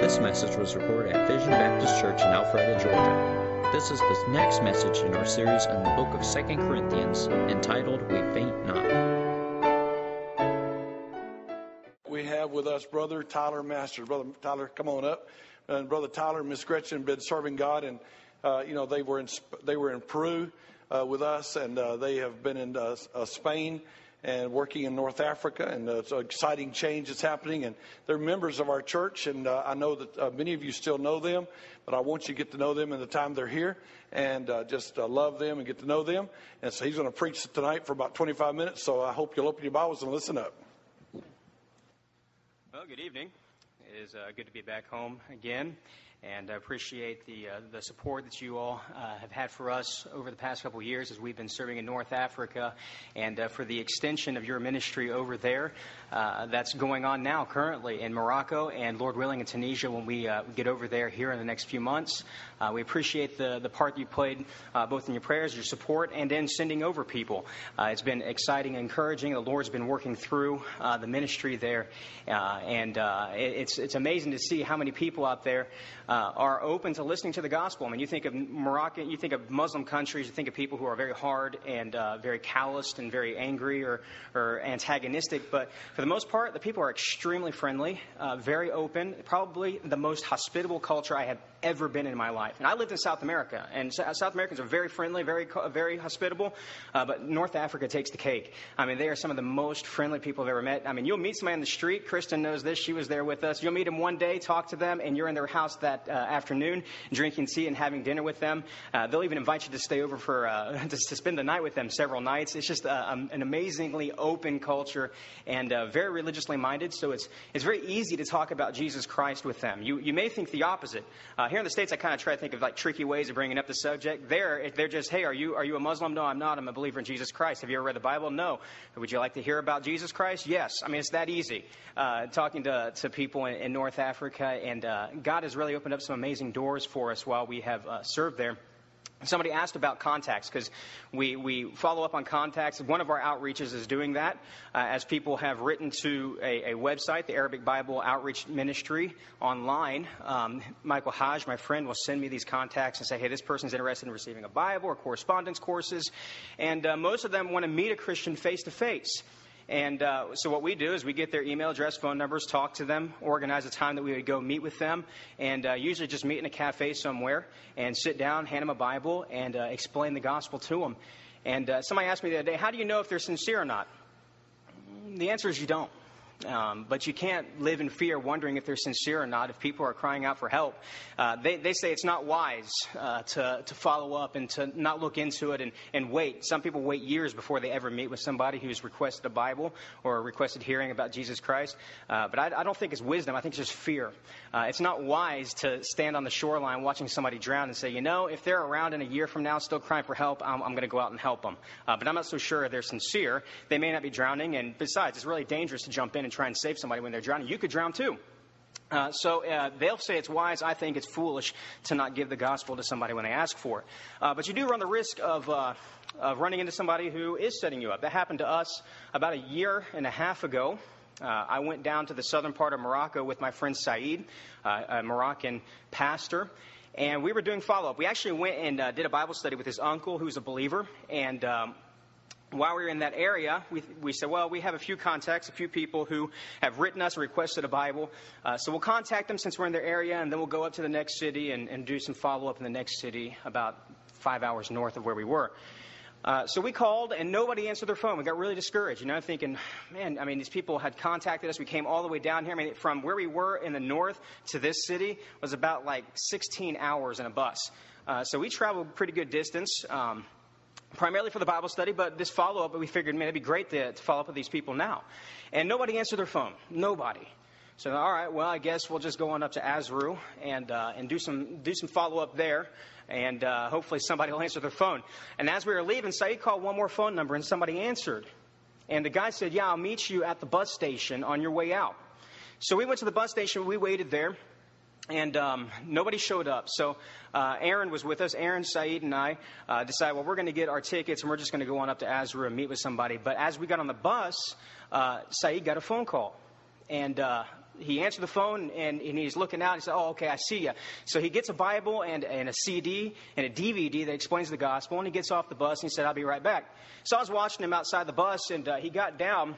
This message was recorded at Vision Baptist Church in Alpharetta, Georgia. This is the next message in our series on the book of 2 Corinthians entitled We Faint Not. We have with us Brother Tyler Masters. Brother Tyler, come on up. And Brother Tyler and Miss Gretchen have been serving God, and uh, you know they were in they were in Peru uh, with us, and uh, they have been in uh, uh, Spain and working in North Africa, and uh, it's an exciting change that's happening. And they're members of our church, and uh, I know that uh, many of you still know them, but I want you to get to know them in the time they're here, and uh, just uh, love them and get to know them. And so he's going to preach tonight for about 25 minutes. So I hope you'll open your Bibles and listen up. Well, good evening. It is uh, good to be back home again, and I appreciate the uh, the support that you all uh, have had for us over the past couple of years as we've been serving in North Africa, and uh, for the extension of your ministry over there. Uh, that's going on now, currently in Morocco, and Lord willing, in Tunisia when we uh, get over there here in the next few months. Uh, we appreciate the the part you played both in your prayers, your support, and in sending over people. it's been exciting, and encouraging. The Lord's been working through the ministry there, and it, it's it's amazing to see how many people out there uh, are open to listening to the gospel. I mean, you think of Moroccan, you think of Muslim countries, you think of people who are very hard and uh, very calloused and very angry or, or antagonistic. But for the most part, the people are extremely friendly, uh, very open, probably the most hospitable culture I have ever been in my life. And I lived in South America, and South Americans are very friendly, very very hospitable. Uh, but North Africa takes the cake. I mean, they are some of the most friendly people I've ever met. I mean, you'll meet somebody on the street. Kristen knows this; she was there with us. You'll meet them one day, talk to them, and you're in their house that uh, afternoon, drinking tea and having dinner with them. Uh, they'll even invite you to stay over for uh, to, to, spend the night with them several nights. It's just uh, um, an amazingly open culture and uh, very religiously minded. So it's it's very easy to talk about Jesus Christ with them. You you may think the opposite. Uh, here in the states, I kind of try to think of like tricky ways of bringing up the subject. There, they're just, hey, are you are you a Muslim? No, I'm not. I'm a believer in Jesus Christ. Have you ever read the Bible? No. Would you like to hear about Jesus Christ? Yes. I mean, it's that easy. Uh, talking to to people in, in North Africa, and uh, God has really opened up some amazing doors for us while we have uh, served there. Somebody asked about contacts because we, we follow up on contacts. One of our outreaches is doing that uh, as people have written to a, a, website, the Arabic Bible Outreach Ministry online. Um, Michael Haj, my friend, will send me these contacts and say, hey, this person's interested in receiving a Bible or correspondence courses. And uh, most of them want to meet a Christian face to face. And uh, so what we do is we get their email address, phone numbers, talk to them, organize a time that we would go meet with them, and uh, usually just meet in a cafe somewhere and sit down, hand them a Bible, and uh, explain the gospel to them. And uh, somebody asked me the other day, how do you know if they're sincere or not? The answer is you don't. Um, but you can't live in fear wondering if they're sincere or not, if people are crying out for help. Uh, they, they say it's not wise uh, to, to follow up and to not look into it and, and wait. Some people wait years before they ever meet with somebody who's requested a Bible or requested hearing about Jesus Christ. Uh, but I, I, don't think it's wisdom, I think it's just fear. Uh, it's not wise to stand on the shoreline watching somebody drown and say, you know, if they're around in a year from now still crying for help, I'm, I'm going to go out and help them. Uh, but I'm not so sure they're sincere. They may not be drowning, and besides, it's really dangerous to jump in and try and save somebody when they're drowning. You could drown too. Uh, so uh, they'll say it's wise. I think it's foolish to not give the gospel to somebody when they ask for it. Uh, but you do run the risk of, uh, of running into somebody who is setting you up. That happened to us about a year and a half ago. Uh, I went down to the southern part of Morocco with my friend Saeed, uh, a Moroccan pastor, and we were doing follow up. We actually went and did a Bible study with his uncle, who's a believer, and um, while we were in that area, we, we said, well, we have a few contacts, a few people who have written us, requested a Bible. Uh, so we'll contact them since we're in their area, and then we'll go up to the next city and, and do some follow up in the next city about five hours north of where we were. Uh, so we called, and nobody answered their phone. We got really discouraged, you know, thinking, man, I mean, these people had contacted us. We came all the way down here. I mean, from where we were in the north to this city was about like 16 hours in a bus. Uh, so we traveled pretty good distance. Um, primarily for the Bible study, but this follow up, we figured, man, it'd be great to, to follow up with these people now. And nobody answered their phone. Nobody. So, all right, well, I guess we'll just go on up to Azrou and, uh, and do some, do some follow up there. And uh, hopefully somebody will answer their phone. And as we were leaving, Saeed called one more phone number and somebody answered. And the guy said, Yeah, I'll meet you at the bus station on your way out. So we went to the bus station, we waited there and um, nobody showed up. So uh, Aaron was with us. Aaron, Saeed, and I uh, decided, well, we're going to get our tickets and we're just going to go on up to Azrou and meet with somebody. But as we got on the bus, uh, Saeed got a phone call. And uh, he answered the phone and, and he's looking out. He said, "Oh, okay, I see you." So he gets a Bible and, and a CD and a DVD that explains the gospel, and he gets off the bus and he said, "I'll be right back." So I was watching him outside the bus, and uh, he got down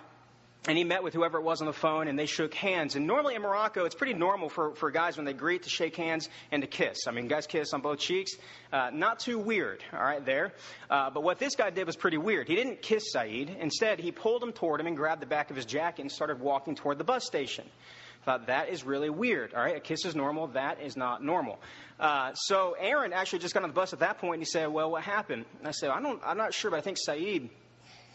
and he met with whoever it was on the phone and they shook hands. And normally in Morocco, it's pretty normal for, for guys when they greet to shake hands and to kiss. I mean, guys kiss on both cheeks. Uh, not too weird, all right, there. Uh, but what this guy did was pretty weird. He didn't kiss Saeed. Instead, he pulled him toward him and grabbed the back of his jacket and started walking toward the bus station. Thought that is really weird. All right, a kiss is normal. That is not normal. Uh, so Aaron actually just got on the bus at that point and he said, "Well, what happened?" And I said, "I don't. I'm not sure, but I think Saeed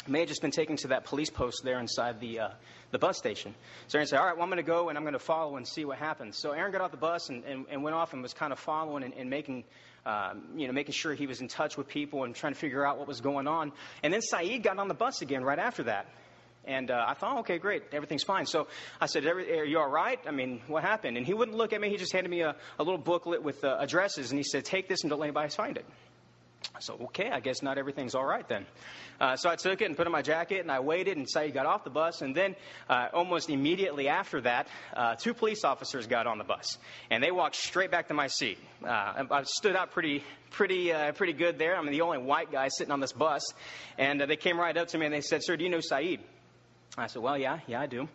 may have just been taken to that police post there inside the, uh, the bus station. So Aaron said, All right, well, I'm going to go and I'm going to follow and see what happens. So Aaron got off the bus and, and, and went off and was kind of following and, and making, um, you know, making sure he was in touch with people and trying to figure out what was going on. And then Saeed got on the bus again right after that. And uh, I thought, okay, great, everything's fine. So I said, Are you all right? I mean, what happened? And he wouldn't look at me. He just handed me a, a little booklet with uh, addresses, and he said, Take this and don't let anybody find it. So, okay, I guess not everything's all right then. Uh, so I took it and put it in my jacket and I waited and Saeed got off the bus. And then uh, almost immediately after that, uh, two police officers got on the bus and they walked straight back to my seat. Uh, I stood out pretty, pretty, uh, pretty good there. I'm the only white guy sitting on this bus. And uh, they came right up to me and they said, Sir, do you know Saeed? I said, Well, yeah, yeah, I do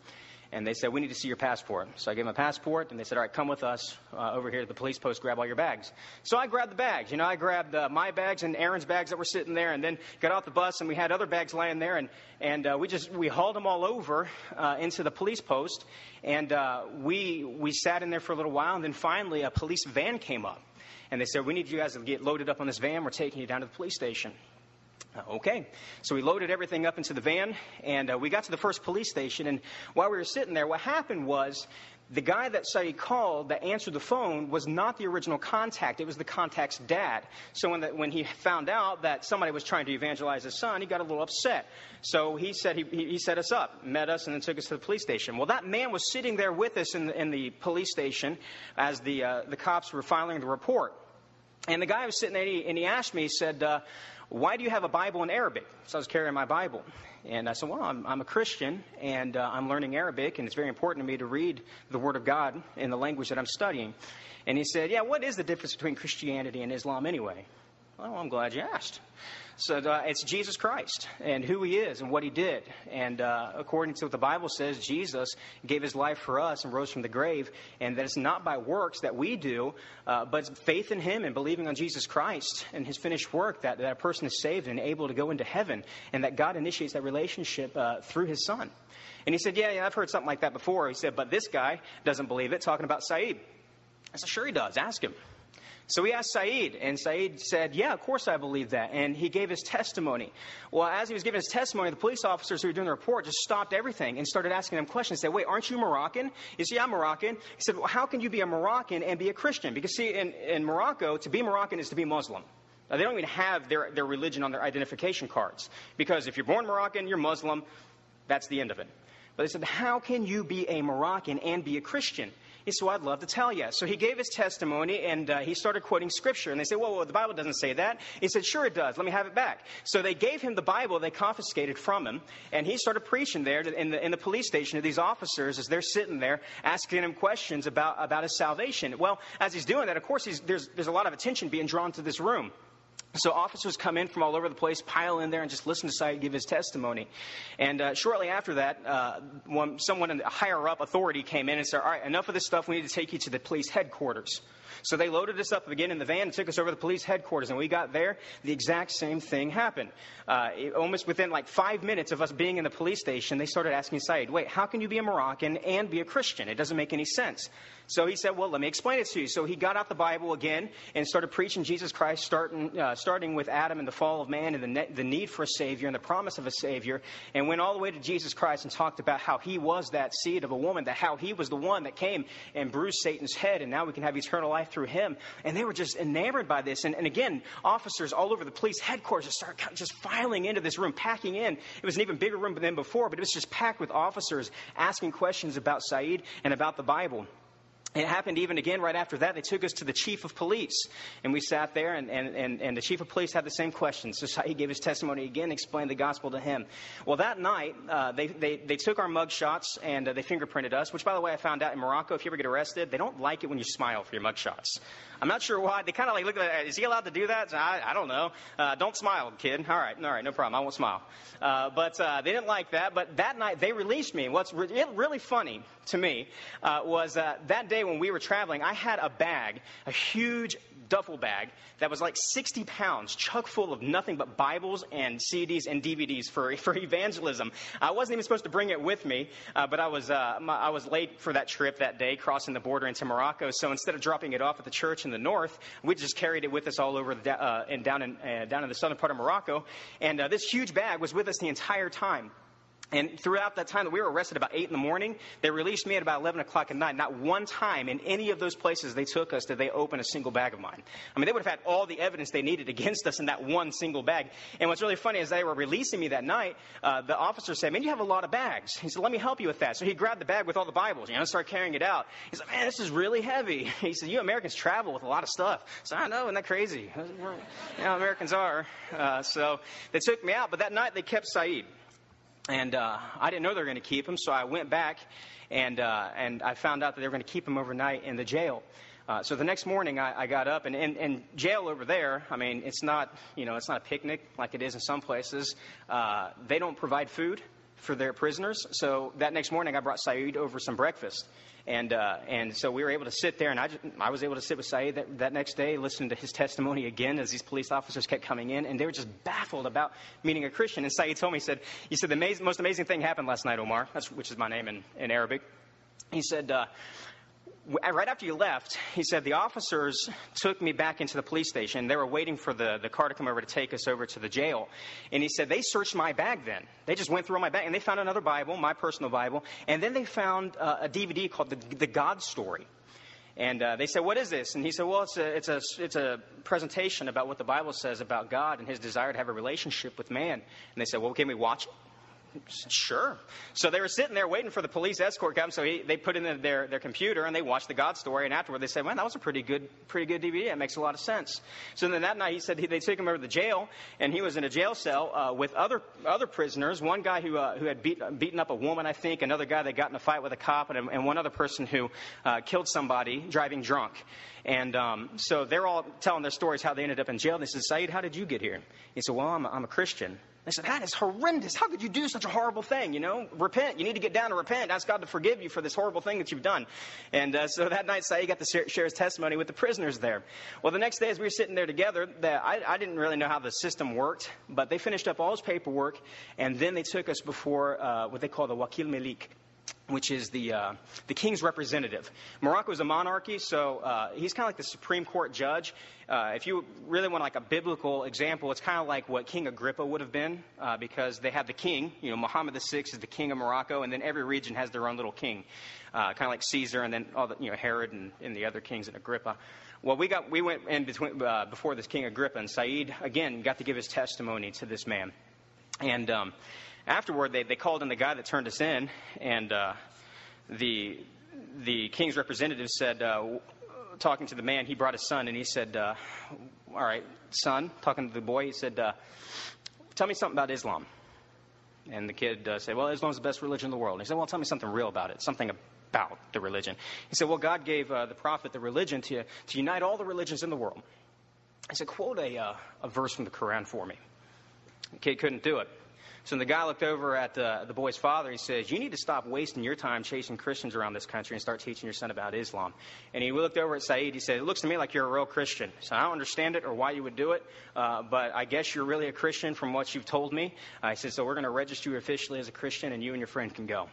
and they said, We need to see your passport. So I gave them a passport, and they said, All right, come with us uh, over here to the police post, grab all your bags. So I grabbed the bags. You know, I grabbed uh, my bags and Aaron's bags that were sitting there, and then got off the bus, and we had other bags laying there, and, and uh, we just we hauled them all over uh, into the police post, and uh, we, we sat in there for a little while, and then finally a police van came up. And they said, We need you guys to get loaded up on this van. We're taking you down to the police station. Uh, okay. So we loaded everything up into the van, and uh, we got to the first police station. And while we were sitting there, what happened was the guy that Saeed called that answered the phone was not the original contact. It was the contact's dad. So when, the, when he found out that somebody was trying to evangelize his son, he got a little upset. So he said he, he set us up, met us, and then took us to the police station. Well, that man was sitting there with us in the, in the police station as the, uh, the cops were filing the report. And the guy was sitting there, and he, and he asked me, he said, uh, why do you have a Bible in Arabic? So I was carrying my Bible. And I said, Well, I'm, I'm a Christian and uh, I'm learning Arabic, and it's very important to me to read the Word of God in the language that I'm studying. And he said, Yeah, what is the difference between Christianity and Islam anyway? Well, I'm glad you asked. So uh, it's Jesus Christ and who he is and what he did. And uh, according to what the Bible says, Jesus gave his life for us and rose from the grave. And that it's not by works that we do, uh, but faith in him and believing on Jesus Christ and his finished work that, that a person is saved and able to go into heaven. And that God initiates that relationship uh, through his son. And he said, yeah, yeah, I've heard something like that before. He said, but this guy doesn't believe it, talking about Saeed. I said, sure he does. Ask him. So we asked Saeed, and Saeed said, Yeah, of course I believe that. And he gave his testimony. Well, as he was giving his testimony, the police officers who were doing the report just stopped everything and started asking him questions. They said, Wait, aren't you Moroccan? He said, Yeah, I'm Moroccan. He said, Well, how can you be a Moroccan and be a Christian? Because, see, in, in Morocco, to be Moroccan is to be Muslim. Now, they don't even have their, their religion on their identification cards. Because if you're born Moroccan, you're Muslim, that's the end of it. But they said, How can you be a Moroccan and be a Christian? He said, well, I'd love to tell you. So he gave his testimony and uh, he started quoting scripture. And they said, well, well, the Bible doesn't say that. He said, sure it does. Let me have it back. So they gave him the Bible they confiscated from him. And he started preaching there in the, in the police station to these officers as they're sitting there asking him questions about, about his salvation. Well, as he's doing that, of course, there's, there's a lot of attention being drawn to this room. So officers come in from all over the place, pile in there, and just listen to Saeed give his testimony. And uh, shortly after that, uh, one, someone in the higher up authority came in and said, "All right, enough of this stuff. We need to take you to the police headquarters." So they loaded us up again in the van and took us over to the police headquarters. And we got there, the exact same thing happened. Uh, it, almost within like five minutes of us being in the police station, they started asking Saeed, "Wait, how can you be a Moroccan and be a Christian? It doesn't make any sense." So he said, Well, let me explain it to you. So he got out the Bible again and started preaching Jesus Christ, starting, uh, starting with Adam and the fall of man and the, ne- the need for a Savior and the promise of a Savior, and went all the way to Jesus Christ and talked about how he was that seed of a woman, that how he was the one that came and bruised Satan's head, and now we can have eternal life through him. And they were just enamored by this. And, and again, officers all over the police headquarters just started just filing into this room, packing in. It was an even bigger room than before, but it was just packed with officers asking questions about Saeed and about the Bible. It happened even again right after that. They took us to the chief of police, and we sat there, and, and, and, and the chief of police had the same questions. So he gave his testimony again, explained the gospel to him. Well, that night, uh, they, they, they took our mug shots and uh, they fingerprinted us, which, by the way, I found out in Morocco, if you ever get arrested, they don't like it when you smile for your mug shots. I'm not sure why. They kind of like look at. Is he allowed to do that? I, I don't know. Uh, don't smile, kid. All right, all right, no problem. I won't smile. Uh, but uh, they didn't like that. But that night, they released me. What's re- really funny to me uh, was uh, that day when we were traveling, I had a bag, a huge duffel bag that was like 60 pounds, chock full of nothing but Bibles and CDs and DVDs for, for evangelism. I wasn't even supposed to bring it with me, uh, but I was, uh, my, I was late for that trip that day, crossing the border into Morocco. So instead of dropping it off at the church in the north, we just carried it with us all over the, uh, and down in, uh, down in the southern part of Morocco. And uh, this huge bag was with us the entire time. And throughout that time that we were arrested about 8 in the morning, they released me at about 11 o'clock at night. Not one time in any of those places they took us did they open a single bag of mine. I mean, they would have had all the evidence they needed against us in that one single bag. And what's really funny is they were releasing me that night, uh, the officer said, Man, you have a lot of bags. He said, Let me help you with that. So he grabbed the bag with all the Bibles, you know, and started carrying it out. He said, Man, this is really heavy. He said, You Americans travel with a lot of stuff. So I know, isn't that crazy? Know, Americans are. Uh, so they took me out, but that night they kept Saeed. And uh, I didn't know they were going to keep him, so I went back and, uh, and I found out that they were going to keep him overnight in the jail. Uh, so the next morning, I, I got up, and, and, jail over there. I mean, it's not you know it's not a picnic like it is in some places. Uh, they don't provide food for their prisoners. So that next morning, I brought Saeed over some breakfast, and, uh, and so we were able to sit there, and I, just, I was able to sit with Saeed that, that next day, listening to his testimony again as these police officers kept coming in, and they were just baffled about meeting a Christian. And Saeed told me, he said, he said the amaz- most amazing thing happened last night, Omar, that's, which is my name in, in Arabic. He said, uh, right after you left, he said the officers took me back into the police station. They were waiting for the, the car to come over to take us over to the jail. And he said they searched my bag then. They just went through my bag and they found another Bible, my personal Bible, and then they found uh, a DVD called the, the God Story. And uh, they said, What is this? And he said, Well, it's a, it's, a, it's a presentation about what the Bible says about God and his desire to have a relationship with man. And they said, Well, can we watch it? Sure. So they were sitting there waiting for the police escort to come. So he, they put in their, their computer and they watched the God story. And afterward, they said, "Man, that was a pretty good, pretty good DVD. That makes a lot of sense." So then that night, he said he, they took him over to the jail, and he was in a jail cell uh, with other other prisoners. One guy who uh, who had beat, beaten up a woman, I think. Another guy that got in a fight with a cop, and, and one other person who uh, killed somebody driving drunk. And um, so they're all telling their stories how they ended up in jail. And they said, Saeed, how did you get here? He said, Well, I'm I'm a Christian. They said, That is horrendous. How could you do such a horrible thing? You know, repent. You need to get down and repent. Ask God to forgive you for this horrible thing that you've done. And uh, so that night, Saeed got to share his testimony with the prisoners there. Well, the next day, as we were sitting there together, the, I, I, didn't really know how the system worked, but they finished up all his paperwork, and then they took us before uh, what they call the Wakil Malik which is the, uh, the king's representative. Morocco is a monarchy, so uh, he's kind of like the Supreme Court judge. Uh, if you really want like a biblical example, it's kind of like what King Agrippa would have been, uh, because they have the king. You know, Muhammad VI is the king of Morocco, and then every region has their own little king, uh, kind of like Caesar, and then all the you know Herod and, and the other kings and Agrippa. Well, we got we went in between uh, before this King Agrippa, and Saeed again got to give his testimony to this man, and. Um, afterward, they, they called in the guy that turned us in, and uh, the, the king's representative said, uh, talking to the man, he brought his son, and he said, uh, All right, son, talking to the boy, he said, uh, Tell me something about Islam. And the kid uh, said, Well, Islam's the best religion in the world. And he said, Well, tell me something real about it, something about the religion. He said, Well, God gave uh, the prophet the religion to, to unite all the religions in the world. I said, Quote a, a verse from the Quran for me. The kid couldn't do it. So the guy looked over at uh, the boy's father. He says, You need to stop wasting your time chasing Christians around this country and start teaching your son about Islam. And he looked over at Saeed. He said, It looks to me like you're a real Christian. So I don't understand it or why you would do it, uh, but I guess you're really a Christian from what you've told me. Uh, he said, So we're going to register you officially as a Christian, and you and your friend can go.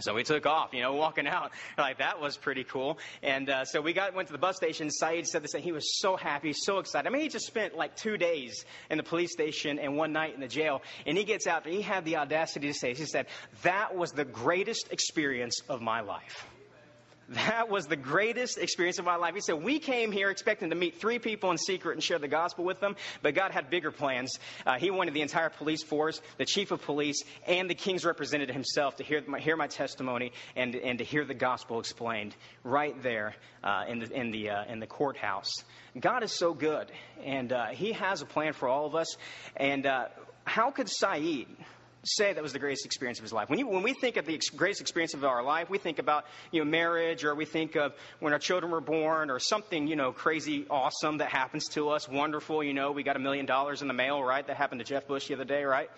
So we took off, you know, walking out. Like, that was pretty cool. And uh, so we got went to the bus station. Saeed said the same. He was so happy, so excited. I mean, he just spent like two days in the police station and one night in the jail. And he gets out there. He had the audacity to say, he said, that was the greatest experience of my life. That was the greatest experience of my life. He said, We came here expecting to meet three people in secret and share the gospel with them, but God had bigger plans. Uh, he wanted the entire police force, the chief of police, and the king's representative himself to hear my, hear my testimony and, and to hear the gospel explained right there uh, in, the, in, the, uh, in the courthouse. God is so good, and uh, He has a plan for all of us. And uh, how could Saeed, say that was the greatest experience of his life. When, you, when we think of the ex- greatest experience of our life, we think about you know marriage, or we think of when our children were born, or something you know crazy, awesome that happens to us, wonderful. You know, we got a million dollars in the mail, right? That happened to Jeff Bush the other day, right?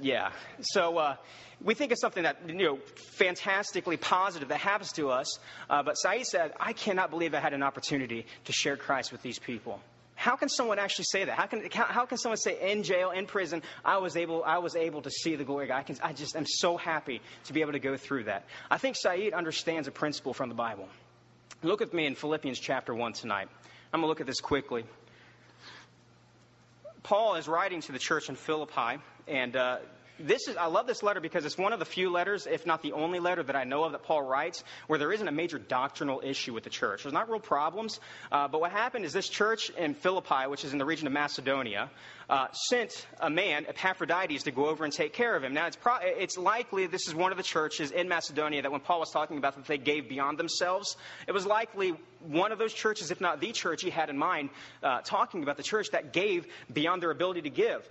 Yeah. So. Uh, we think of something that you know fantastically positive that happens to us uh, but saeed said i cannot believe i had an opportunity to share christ with these people how can someone actually say that? How can, how, how, can someone say in jail, in prison, I was able, I was able to see the glory? I, can, I just am so happy to be able to go through that. I think Saeed understands a principle from the Bible. Look with me in Philippians chapter 1 tonight. I'm going to look at this quickly. Paul is writing to the church in Philippi, and uh, this is, I love this letter because it's one of the few letters, if not the only letter that I know of that Paul writes, where there isn't a major doctrinal issue with the church. There's not real problems, uh, but what happened is this church in Philippi, which is in the region of Macedonia, uh, sent a man, Epaphroditus, to go over and take care of him. Now, it's, pro- it's likely this is one of the churches in Macedonia that when Paul was talking about that they gave beyond themselves, it was likely one of those churches, if not the church he had in mind, uh, talking about the church that gave beyond their ability to give.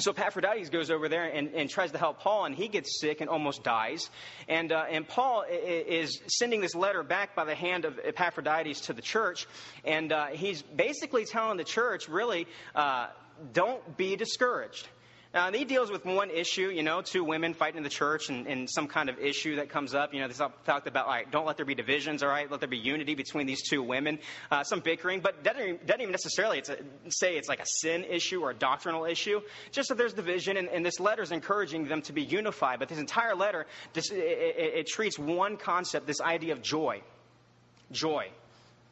So Epaphroditus goes over there and, and, tries to help Paul, and he gets sick and almost dies. And, uh, and Paul is sending this letter back by the hand of Epaphroditus to the church, and uh, he's basically telling the church, really, uh, don't be discouraged. And he deals with one issue, you know, two women fighting in the church and, and some kind of issue that comes up. You know, they talked about, right, don't let there be divisions, all right, let there be unity between these two women. Uh, some bickering, but doesn't, doesn't even necessarily it's a, say it's like a sin issue or a doctrinal issue. Just that there's division, and, and this letter is encouraging them to be unified. But this entire letter, this, it, it, it treats one concept, this idea of joy. Joy.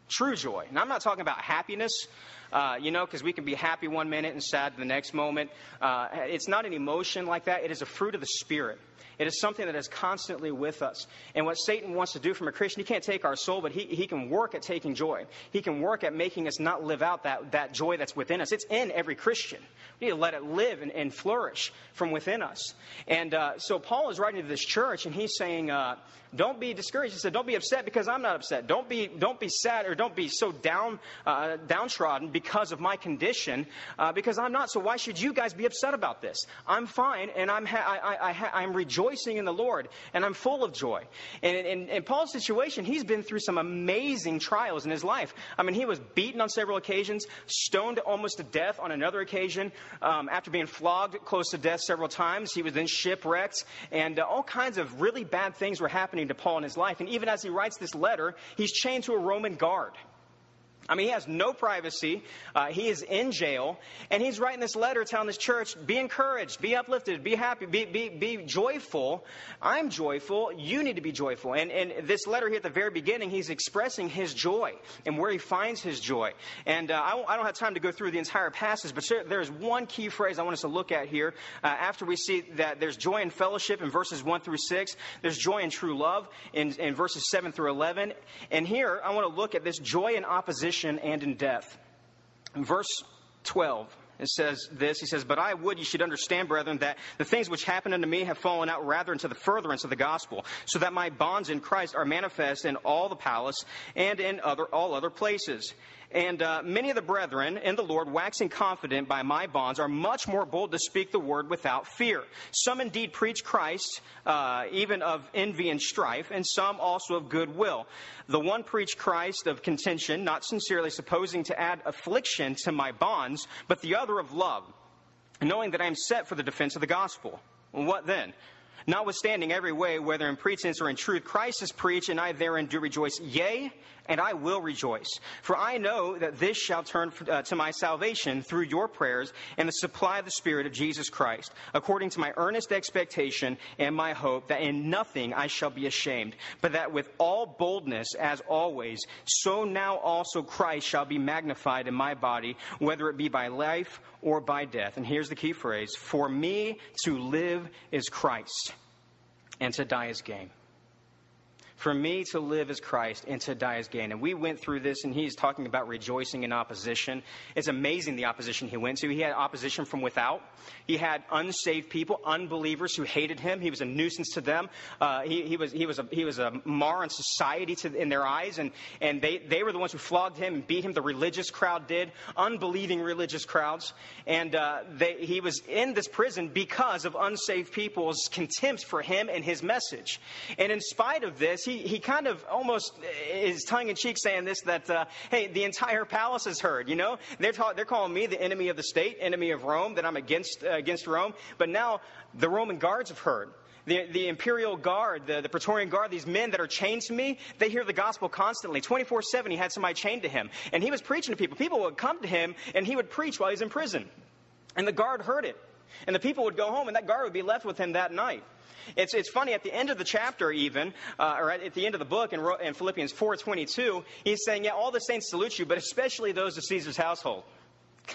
True joy. And I'm not talking about happiness. Uh, you know, because we can be happy one minute and sad the next moment. Uh, it's not an emotion like that, it is a fruit of the Spirit. It is something that is constantly with us. And what Satan wants to do from a Christian, he can't take our soul, but he, he can work at taking joy. He can work at making us not live out that, that joy that's within us. It's in every Christian. We need to let it live and, and flourish from within us. And uh, so Paul is writing to this church, and he's saying, uh, don't be discouraged. He said, don't be upset because I'm not upset. Don't be, don't be sad or don't be so down, uh, downtrodden because of my condition, uh, because I'm not. So why should you guys be upset about this? I'm fine, and I'm, ha- I, I, I, am rejoicing in the Lord, and I'm full of joy. And in, in Paul's situation, he's been through some amazing trials in his life. I mean, he was beaten on several occasions, stoned almost to death on another occasion, um, after being flogged close to death several times. He was then shipwrecked, and uh, all kinds of really bad things were happening happening to Paul in his life. And even as he writes this letter, he's chained to a Roman guard. I mean, he has no privacy. Uh, he is in jail. And he's writing this letter telling this church be encouraged, be uplifted, be happy, be, be, be joyful. I'm joyful. You need to be joyful. And, and this letter here at the very beginning, he's expressing his joy and where he finds his joy. And uh, I, I, don't have time to go through the entire passage, but there's one key phrase I want us to look at here. Uh, after we see that there's joy in fellowship in verses 1 through 6, there's joy in true love in, in verses 7 through 11. And here, I want to look at this joy in opposition and in death. Verse 12, it says this He says, But I would you should understand, brethren, that the things which happened unto me have fallen out rather into the furtherance of the gospel, so that my bonds in Christ are manifest in all the palace and in other, all other places. And uh, many of the brethren in the Lord, waxing confident by my bonds, are much more bold to speak the word without fear. Some indeed preach Christ, uh, even of envy and strife, and some also of goodwill. The one preached Christ of contention, not sincerely supposing to add affliction to my bonds, but the other of love, knowing that I am set for the defense of the gospel. What then? Notwithstanding every way, whether in pretense or in truth, Christ is preached, and I therein do rejoice. Yea, and I will rejoice. For I know that this shall turn uh, to my salvation through your prayers and the supply of the Spirit of Jesus Christ, according to my earnest expectation and my hope that in nothing I shall be ashamed, but that with all boldness, as always, so now also Christ shall be magnified in my body, whether it be by life or by death. And here's the key phrase For me to live is Christ, and to die is gain. For me to live is Christ and to die is gain. And we went through this, and he's talking about rejoicing in opposition. It's amazing the opposition he went to. He had opposition from without. He had unsaved people, unbelievers who hated him. He was a nuisance to them. Uh, he, he, was, he, was a, he was a mar in society to, in their eyes, and, and they, they were the ones who flogged him and beat him. The religious crowd did, unbelieving religious crowds. And uh, they, he was in this prison because of unsaved people's contempt for him and his message. And in spite of this, he, he kind of almost is tongue in cheek saying this that, uh, hey, the entire palace has heard. You know, they're, ta- they're calling me the enemy of the state, enemy of Rome, that I'm against, uh, against Rome. But now the Roman guards have heard. The, the, imperial guard, the, the Praetorian guard, these men that are chained to me, they hear the gospel constantly. 24 7, he had somebody chained to him. And he was preaching to people. People would come to him and he would preach while he's in prison. And the guard heard it. And the people would go home and that guard would be left with him that night. It's, it's funny, at the end of the chapter even, uh, or at, at, the end of the book in, in Philippians 4.22, he's saying, yeah, all the saints salute you, but especially those of Caesar's household.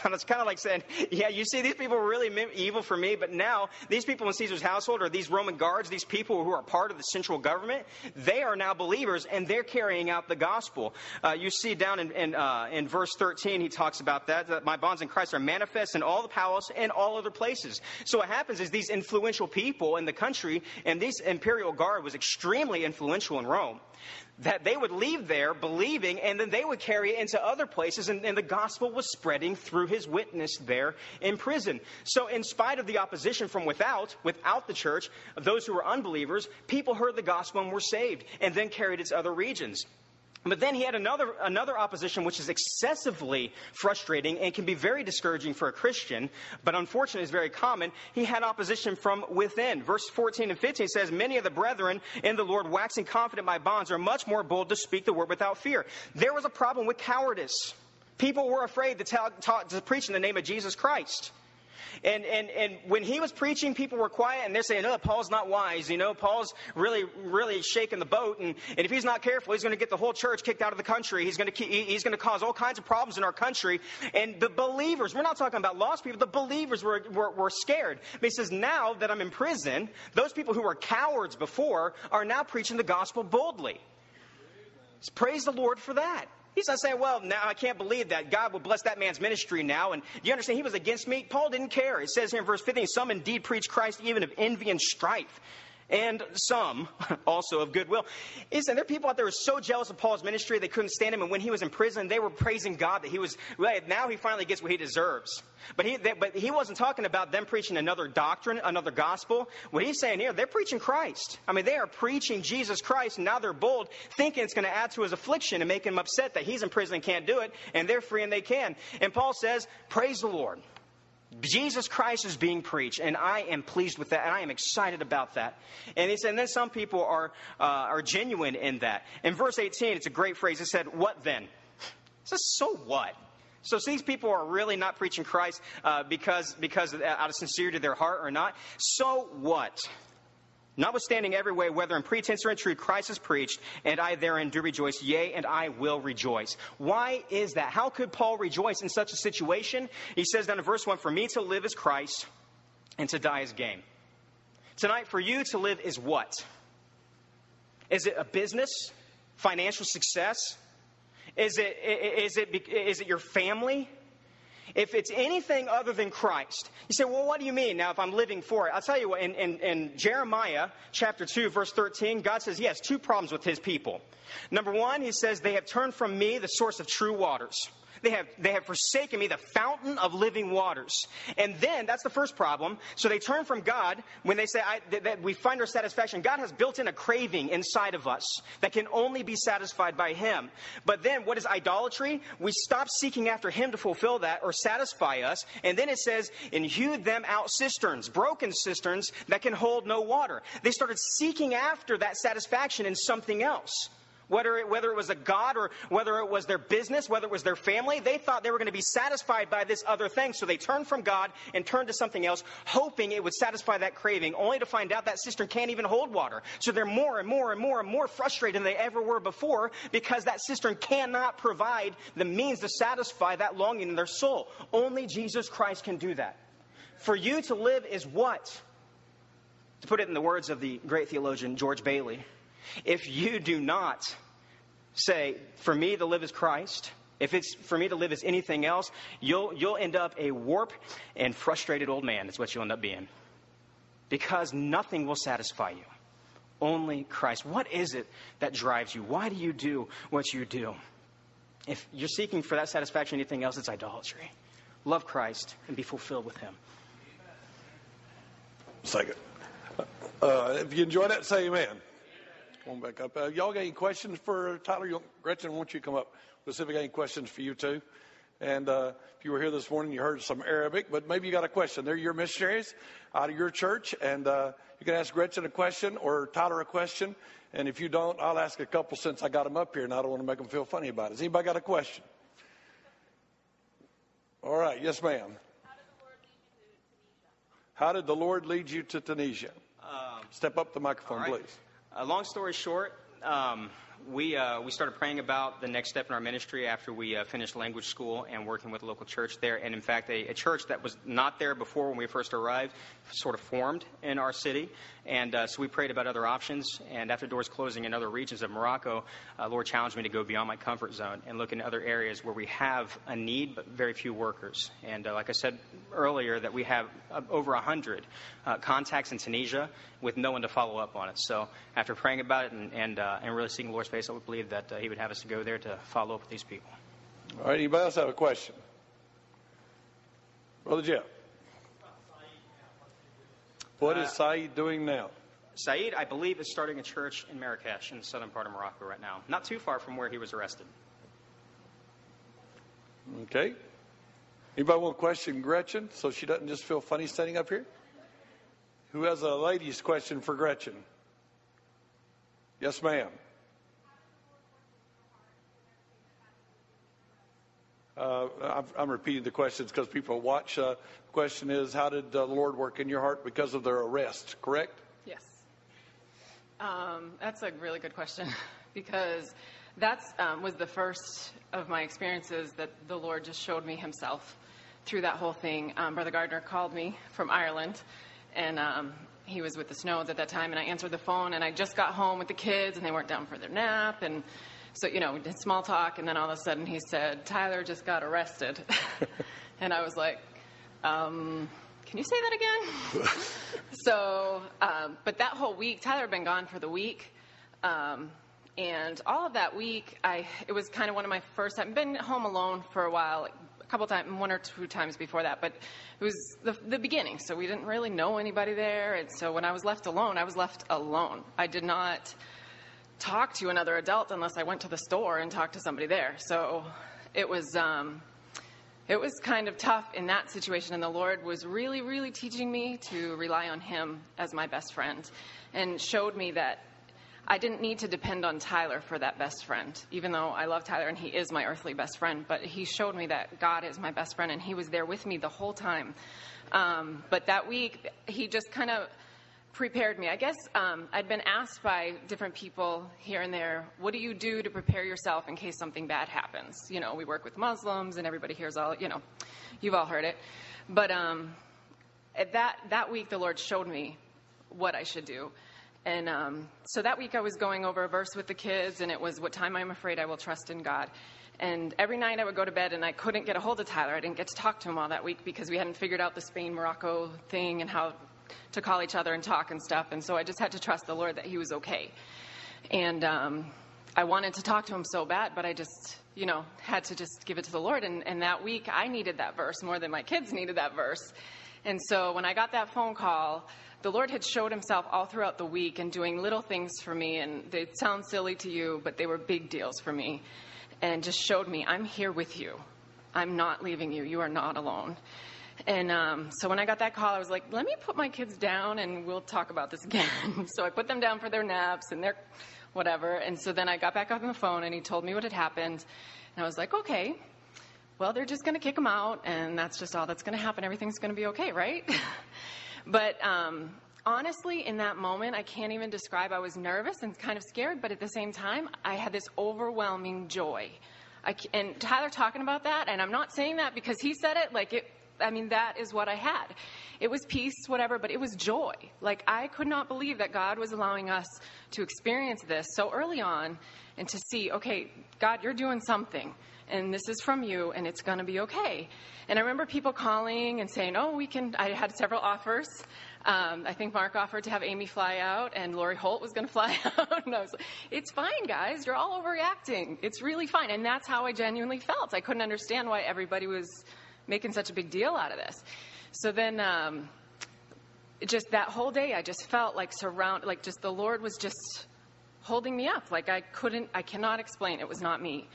It's kind of like saying, yeah, you see, these people were really evil for me, but now these people in Caesar's household, or these Roman guards, these people who are part of the central government, they are now believers and they're carrying out the gospel. Uh, you see down in, in, uh, in, verse 13, he talks about that, that my bonds in Christ are manifest in all the palace and all other places. So what happens is these influential people in the country, and this imperial guard was extremely influential in Rome that they would leave there believing, and then they would carry it into other places, and, and, the gospel was spreading through his witness there in prison. So, in spite of the opposition from without, without the church, those who were unbelievers, people heard the gospel and were saved, and then carried it to other regions. But then he had another, another opposition which is excessively frustrating and can be very discouraging for a Christian, but unfortunately is very common. He had opposition from within. Verse 14 and 15 says, Many of the brethren in the Lord, waxing confident by bonds, are much more bold to speak the word without fear. There was a problem with cowardice. People were afraid to, tell, to preach in the name of Jesus Christ. And, and, and when he was preaching, people were quiet and they're saying, oh, Paul's not wise. You know, Paul's really, really shaking the boat. And, and if he's not careful, he's going to get the whole church kicked out of the country. He's going, to, he's going to cause all kinds of problems in our country. And the believers, we're not talking about lost people, the believers were, were, were scared. But he says, now that I'm in prison, those people who were cowards before are now preaching the gospel boldly. Praise the Lord for that. He's not saying, well, now I can't believe that. God will bless that man's ministry now. And you understand? He was against me. Paul didn't care. It says here in verse 15, some indeed preach Christ even of envy and strife and some also of goodwill. Listen, there are people out there who are so jealous of Paul's ministry they couldn't stand him, and when he was in prison, they were praising God that he was. Now he finally gets what he deserves. But he, they, but he wasn't talking about them preaching another doctrine, another gospel. What he's saying here, they're preaching Christ. I mean, they are preaching Jesus Christ, and now they're bold, thinking it's going to add to his affliction and make him upset that he's in prison and can't do it, and they're free and they can. And Paul says, "Praise the Lord." Jesus Christ is being preached, and I am pleased with that, and I am excited about that. And he said, and then some people are, uh, are genuine in that. In verse 18, it's a great phrase. It said, What then? It says, So what? So these people are really not preaching Christ uh, because, because out of sincerity of their heart or not. So what? Notwithstanding every way, whether in pretense or in truth, Christ is preached, and I therein do rejoice, yea, and I will rejoice. Why is that? How could Paul rejoice in such a situation? He says down in verse 1 For me to live is Christ, and to die is gain. Tonight, for you to live is what? Is it a business? Financial success? Is it, is it, is it your family? If it's anything other than Christ, you say, well, what do you mean now if I'm living for it? I'll tell you what, in, in, in Jeremiah chapter 2, verse 13, God says he has two problems with his people. Number one, he says, they have turned from me, the source of true waters. They have, they have forsaken me, the fountain of living waters. And then, that's the first problem. So they turn from God when they say that, that we find our satisfaction. God has built in a craving inside of us that can only be satisfied by Him. But then, what is idolatry? We stop seeking after Him to fulfill that or satisfy us. And then it says, and hewed them out cisterns, broken cisterns that can hold no water. They started seeking after that satisfaction in something else. Whether it, whether it was a God or whether it was their business, whether it was their family, they thought they were going to be satisfied by this other thing. So they turned from God and turned to something else, hoping it would satisfy that craving, only to find out that cistern can't even hold water. So they're more and more and more and more frustrated than they ever were before because that cistern cannot provide the means to satisfy that longing in their soul. Only Jesus Christ can do that. For you to live is what? To put it in the words of the great theologian George Bailey, If you do not say, for me to live is Christ, if it's for me to live as anything else, you'll, you'll end up a warped and frustrated old man, is what you'll end up being. Because nothing will satisfy you. Only Christ. What is it that drives you? Why do you do what you do? If you're seeking for that satisfaction, anything else, it's idolatry. Love Christ and be fulfilled with Him. Second. Uh, if you enjoy that, say amen. Come on back up. Uh, y'all got any questions for Tyler? You, Gretchen, why don't you come up? We'll see if we got any questions for you too. And uh, if you were here this morning, you heard some Arabic, but maybe you got a question. They're your missionaries out of your church, and uh, you can ask Gretchen a question or Tyler a question. And if you don't, I'll ask a couple since I got them up here, and I don't want to make them feel funny about it. Has anybody got a question? All right, yes, ma'am. How did the Lord lead you to Tunisia? Um, Step up the microphone, right. please. Uh, long story short, um, we, uh, we started praying about the next step in our ministry after we uh, finished language school and working with a local church there. And in fact, a, a, church that was not there before when we first arrived sort of formed in our city. And uh, so we prayed about other options. And after doors closing in other regions of Morocco, uh, Lord challenged me to go beyond my comfort zone and look in other areas where we have a need but very few workers. And uh, like I said earlier, that we have uh, over 100 contacts in Tunisia with no one to follow up on it. So after praying about it and, and, and really seeking the Lord's face, I would believe that He would have us to go there to follow up with these people. All right, anybody else have a question? Brother Jeff. What is uh, Saeed doing now? Saeed, I believe, is starting a church in Marrakesh in the southern part of Morocco right now, not too far from where he was arrested. Okay. Anybody want to question Gretchen so she doesn't just feel funny standing up here? Who has a ladies' question for Gretchen? Yes, ma'am. Uh, I'm repeating the questions because people watch. Uh, the question is, how did the Lord work in your heart because of their arrest? Correct? Yes. Um, that's a really good question because that um, was the first of my experiences that the Lord just showed me Himself through that whole thing. Um, Brother Gardner called me from Ireland, and um, he was with the Snows at that time, and I answered the phone, and I just got home with the kids, and they weren't down for their nap, and so, you know, we did small talk, and then all of a sudden he said, Tyler just got arrested. and I was like, um, can you say that again? so, um, but that whole week, Tyler had been gone for the week. Um, and all of that week, I it was kind of one of my first. I've been home alone for a while, a couple times, one or two times before that. But it was the, the beginning, so we didn't really know anybody there. And so when I was left alone, I was left alone. I did not talk to another adult unless I went to the store and talked to somebody there. So it was um, it was kind of tough in that situation, and the Lord was really, really teaching me to rely on Him as my best friend, and showed me that I didn't need to depend on Tyler for that best friend, even though I love Tyler and he is my earthly best friend. But he showed me that God is my best friend, and He was there with me the whole time. Um, but that week, He just kind of prepared me. I guess um, I'd been asked by different people here and there, what do you do to prepare yourself in case something bad happens? You know, we work with Muslims, and everybody hears all, you know, you've all heard it. But um, that that week, the Lord showed me what I should do. And um, so that week, I was going over a verse with the kids, and it was, What time I'm afraid I will trust in God. And every night I would go to bed and I couldn't get a hold of Tyler. I didn't get to talk to him all that week because we hadn't figured out the Spain Morocco thing and how to call each other and talk and stuff. And so I just had to trust the Lord that He was okay. And um, I wanted to talk to Him so bad, but I just, you know, had to just give it to the Lord. And, and that week I needed that verse more than my kids needed that verse. And so when I got that phone call, the Lord had showed himself all throughout the week and doing little things for me. And they sound silly to you, but they were big deals for me. And just showed me, I'm here with you. I'm not leaving you. You are not alone. And um, so when I got that call, I was like, let me put my kids down and we'll talk about this again. so I put them down for their naps and their whatever. And so then I got back on the phone and he told me what had happened. And I was like, okay, well, they're just going to kick them out and that's just all that's going to happen. Everything's going to be okay, right? but um, honestly, in that moment, I can't even describe. I was nervous and kind of scared, but at the same time, I had this overwhelming joy. I, and Tyler talking about that, and I'm not saying that because he said it, like it I mean, that is what I had. It was peace, whatever, but it was joy. Like, I could not believe that God was allowing us to experience this so early on and to see, okay, God, you're doing something, and this is from you, and it's going to be okay. And I remember people calling and saying, oh, we can. I had several offers. Um, I think Mark offered to have Amy fly out, and Lori Holt was going to fly out. and I was like, it's fine, guys. You're all overreacting. It's really fine. And that's how I genuinely felt. I couldn't understand why everybody was making such a big deal out of this. So then, um, just that whole day, I just felt like surround, like just the Lord was just holding me up. Like I couldn't, I cannot explain. It was not me.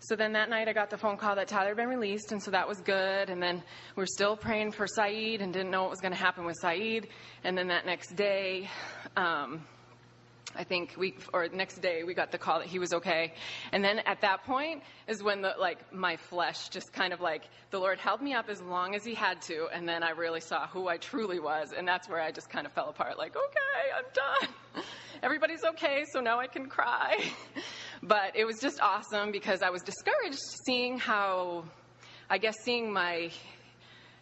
So then that night I got the phone call that Tyler had been released, and so that was good. And then we are still praying for Saeed and didn't know what was going to happen with Saeed. And then that next day, um, I think we or next day we got the call that he was okay. And then at that point is when the like my flesh just kind of like the Lord held me up as long as he had to and then I really saw who I truly was and that's where I just kind of fell apart like okay, I'm done. Everybody's okay, so now I can cry. but it was just awesome because I was discouraged seeing how I guess seeing my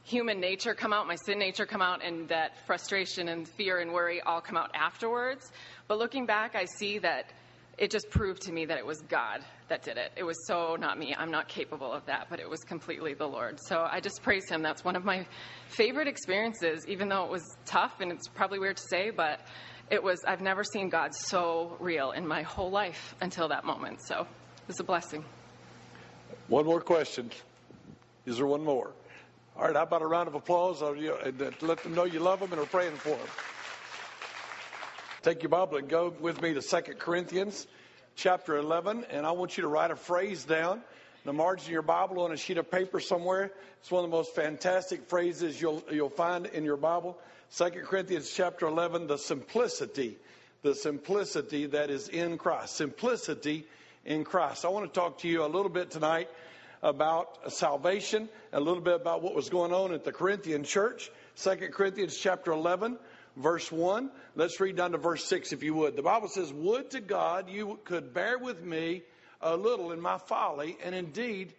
human nature come out, my sin nature come out, and that frustration and fear and worry all come out afterwards. But looking back, I see that it just proved to me that it was God that did it. It was so not me. I'm not capable of that, but it was completely the Lord. So I just praise Him. That's one of my favorite experiences, even though it was tough and it's probably weird to say, but it was, I've never seen God so real in my whole life until that moment. So it was a blessing. One more question. Is there one more? All right, how about a round of applause? Uh, let them know you love them and are praying for them. Take your Bible and go with me to 2 Corinthians chapter 11, and I want you to write a phrase down in the margin of your Bible on a sheet of paper somewhere. It's one of the most fantastic phrases you'll, you'll find in your Bible. 2 Corinthians chapter 11, the simplicity, the simplicity that is in Christ. Simplicity in Christ. I want to talk to you a little bit tonight about salvation, a little bit about what was going on at the Corinthian church. 2 Corinthians chapter 11, verse 1. Let's read down to verse 6 if you would. The Bible says, Would to God you could bear with me a little in my folly, and indeed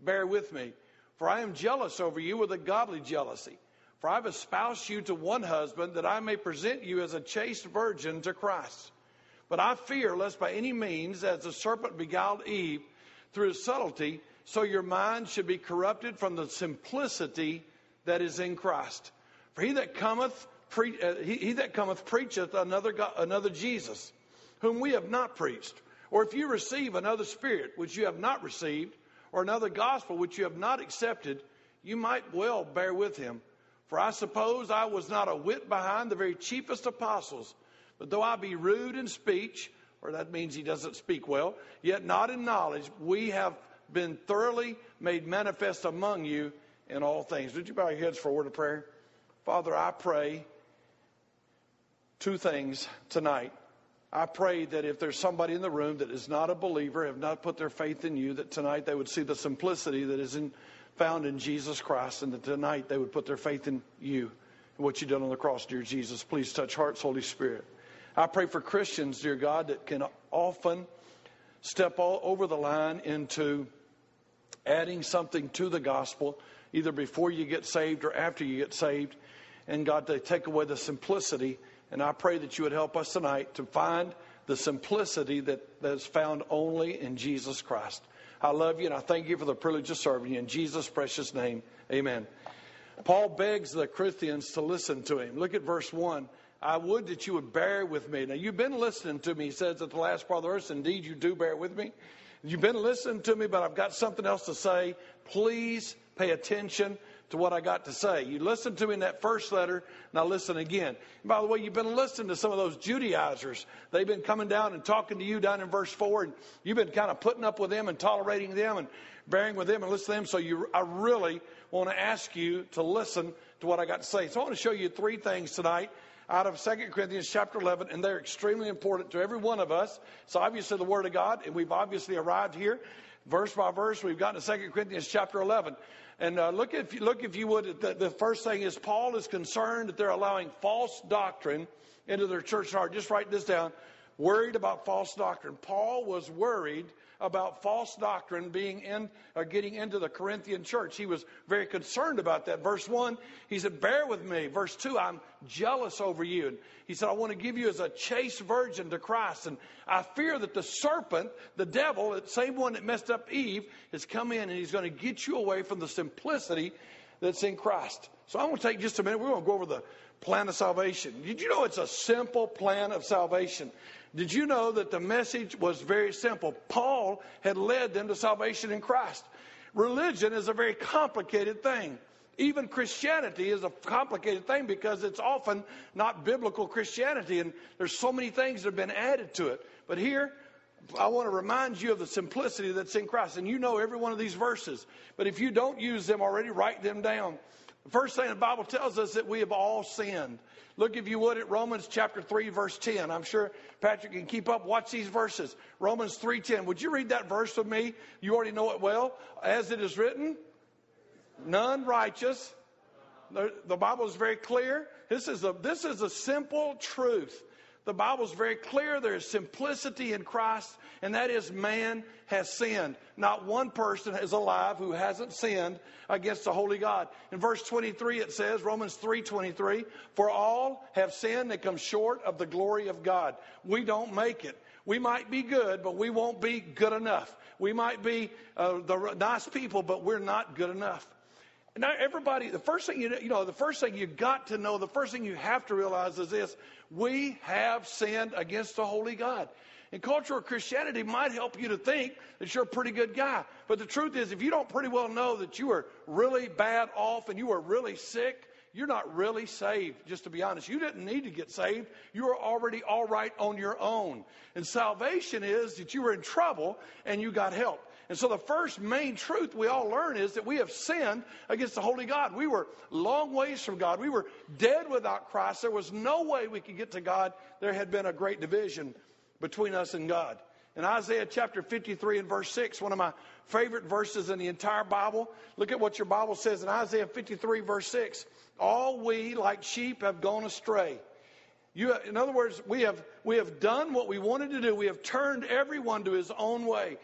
bear with me. For I am jealous over you with a godly jealousy. For I have espoused you to one husband, that I may present you as a chaste virgin to Christ. But I fear lest by any means, as the serpent beguiled Eve through his subtlety, so your mind should be corrupted from the simplicity that is in Christ. For he that cometh pre- uh, he, he, that cometh preacheth another, God, another Jesus, whom we have not preached. Or if you receive another spirit which you have not received, or another gospel which you have not accepted, you might well bear with him. For I suppose I was not a whit behind the very chiefest apostles. But though I be rude in speech, or that means he doesn't speak well, yet not in knowledge, we have been thoroughly made manifest among you in all things. Would you bow your heads for a word of prayer? Father, I pray two things tonight. I pray that if there's somebody in the room that is not a believer, have not put their faith in you, that tonight they would see the simplicity that is in, found in Jesus Christ, and that tonight they would put their faith in you and what you did on the cross, dear Jesus. Please touch hearts, Holy Spirit. I pray for Christians, dear God, that can often step all over the line into adding something to the gospel, either before you get saved or after you get saved. And God, to take away the simplicity and I pray that you would help us tonight to find the simplicity that, that is found only in Jesus Christ. I love you and I thank you for the privilege of serving you. In Jesus' precious name, amen. Paul begs the Corinthians to listen to him. Look at verse 1. I would that you would bear with me. Now, you've been listening to me, he says at the last part of the verse. Indeed, you do bear with me. You've been listening to me, but I've got something else to say. Please pay attention to what I got to say. You listened to me in that first letter, now listen again. And by the way, you've been listening to some of those Judaizers. They've been coming down and talking to you down in verse 4, and you've been kind of putting up with them and tolerating them and bearing with them and listening to them. So you, I really want to ask you to listen to what I got to say. So I want to show you three things tonight out of 2 Corinthians chapter 11, and they're extremely important to every one of us. It's obviously the Word of God, and we've obviously arrived here. Verse by verse, we've gotten to 2 Corinthians chapter 11. And uh, look, if, you, look, if you would, the, the first thing is Paul is concerned that they're allowing false doctrine into their church heart. Just write this down. worried about false doctrine. Paul was worried about false doctrine being in or getting into the Corinthian church. He was very concerned about that. Verse 1, he said, Bear with me. Verse 2, I'm jealous over you. And he said, I want to give you as a chaste virgin to Christ. And I fear that the serpent, the devil, the same one that messed up Eve, has come in and he's going to get you away from the simplicity that's in Christ. So I'm going to take just a minute. We're going to go over the plan of salvation. Did you know it's a simple plan of salvation? Did you know that the message was very simple? Paul had led them to salvation in Christ. Religion is a very complicated thing. Even Christianity is a complicated thing because it's often not biblical Christianity, and there's so many things that have been added to it. But here, I want to remind you of the simplicity that's in Christ. And you know every one of these verses. But if you don't use them already, write them down. The first thing the Bible tells us that we have all sinned. Look, if you would, at Romans chapter 3, verse 10. I'm sure Patrick can keep up. Watch these verses. Romans 3.10. Would you read that verse with me? You already know it well. As it is written, none righteous. The, the Bible is very clear. This is a, this is a simple truth. The Bible is very clear. There is simplicity in Christ, and that is man has sinned. Not one person is alive who hasn't sinned against the holy God. In verse 23 it says, Romans 3:23, "For all have sinned and come short of the glory of God." We don't make it. We might be good, but we won't be good enough. We might be uh, the nice people, but we're not good enough. Now, everybody, the first thing you, you know, the first thing you got to know, the first thing you have to realize is this we have sinned against the holy God. And cultural Christianity might help you to think that you're a pretty good guy. But the truth is, if you don't pretty well know that you are really bad off and you are really sick, you're not really saved, just to be honest. You didn't need to get saved. You were already all right on your own. And salvation is that you were in trouble and you got help. And so the first main truth we all learn is that we have sinned against the holy God. We were long ways from God. We were dead without Christ. There was no way we could get to God. There had been a great division between us and God. In Isaiah chapter 53 and verse 6, one of my favorite verses in the entire Bible, look at what your Bible says in Isaiah 53 verse 6. All we like sheep have gone astray. You, in other words, we have, we have done what we wanted to do. We have turned everyone to his own way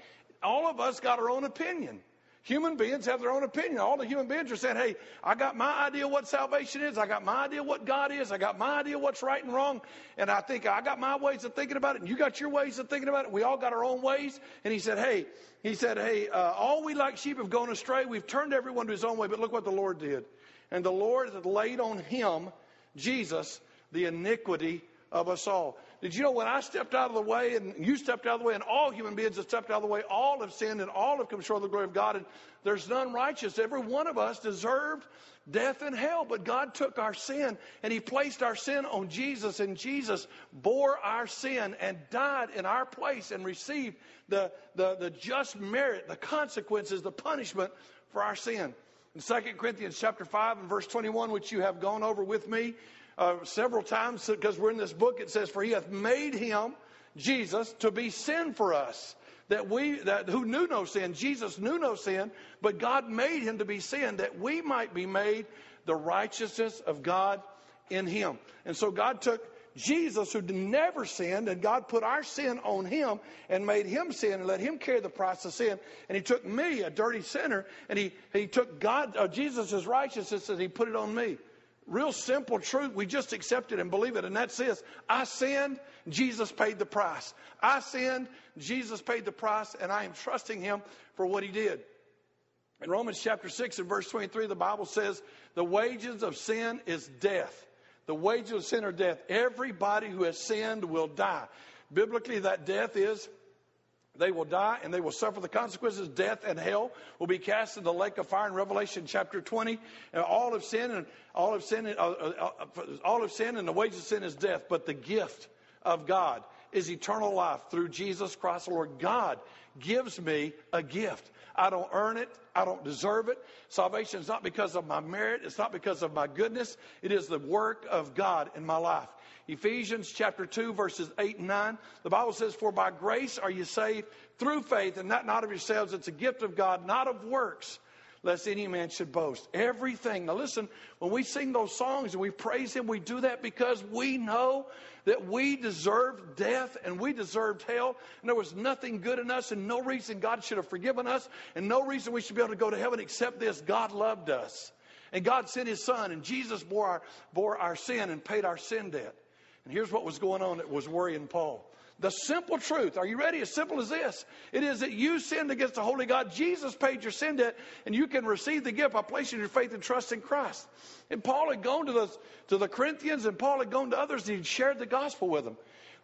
all of us got our own opinion. Human beings have their own opinion. All the human beings are saying, hey, I got my idea what salvation is. I got my idea what God is. I got my idea what's right and wrong. And I think I got my ways of thinking about it. And you got your ways of thinking about it. We all got our own ways. And he said, hey, he said, hey, uh, all we like sheep have gone astray. We've turned everyone to his own way. But look what the Lord did. And the Lord laid on him, Jesus, the iniquity of us all. Did you know when I stepped out of the way and you stepped out of the way and all human beings have stepped out of the way, all have sinned and all have come short of the glory of God and there's none righteous. Every one of us deserved death and hell, but God took our sin and He placed our sin on Jesus and Jesus bore our sin and died in our place and received the, the, the just merit, the consequences, the punishment for our sin. In 2 Corinthians chapter 5 and verse 21, which you have gone over with me, uh, several times because we're in this book. It says, "For He hath made Him, Jesus, to be sin for us." That we that who knew no sin, Jesus knew no sin, but God made him to be sin that we might be made the righteousness of God in him. And so God took Jesus, who never sinned, and God put our sin on him and made him sin and let him carry the price of sin. And he took me, a dirty sinner, and he, he took God, uh, Jesus' righteousness and he put it on me. Real simple truth. We just accept it and believe it. And that's this. I sinned. Jesus paid the price. I sinned. Jesus paid the price. And I am trusting him for what he did. In Romans chapter 6 and verse 23, the Bible says, the wages of sin is death. The wages of sin are death. Everybody who has sinned will die. Biblically, that death is they will die and they will suffer the consequences. Death and hell will be cast in the lake of fire in Revelation chapter 20. And all of sin and all of sin, uh, uh, all of sin and the wages of sin is death. But the gift of God is eternal life through Jesus Christ, the Lord. God gives me a gift. I don't earn it. I don't deserve it. Salvation is not because of my merit. It's not because of my goodness. It is the work of God in my life. Ephesians chapter 2, verses 8 and 9. The Bible says, For by grace are you saved through faith, and that not of yourselves. It's a gift of God, not of works, lest any man should boast. Everything. Now listen, when we sing those songs and we praise Him, we do that because we know that we deserved death and we deserved hell. And there was nothing good in us and no reason God should have forgiven us and no reason we should be able to go to heaven except this God loved us. And God sent His Son and Jesus bore our, bore our sin and paid our sin debt. And here's what was going on that was worrying Paul. The simple truth, are you ready? As simple as this it is that you sinned against the Holy God. Jesus paid your sin debt, and you can receive the gift by placing your faith and trust in Christ. And Paul had gone to the, to the Corinthians, and Paul had gone to others, and he'd shared the gospel with them.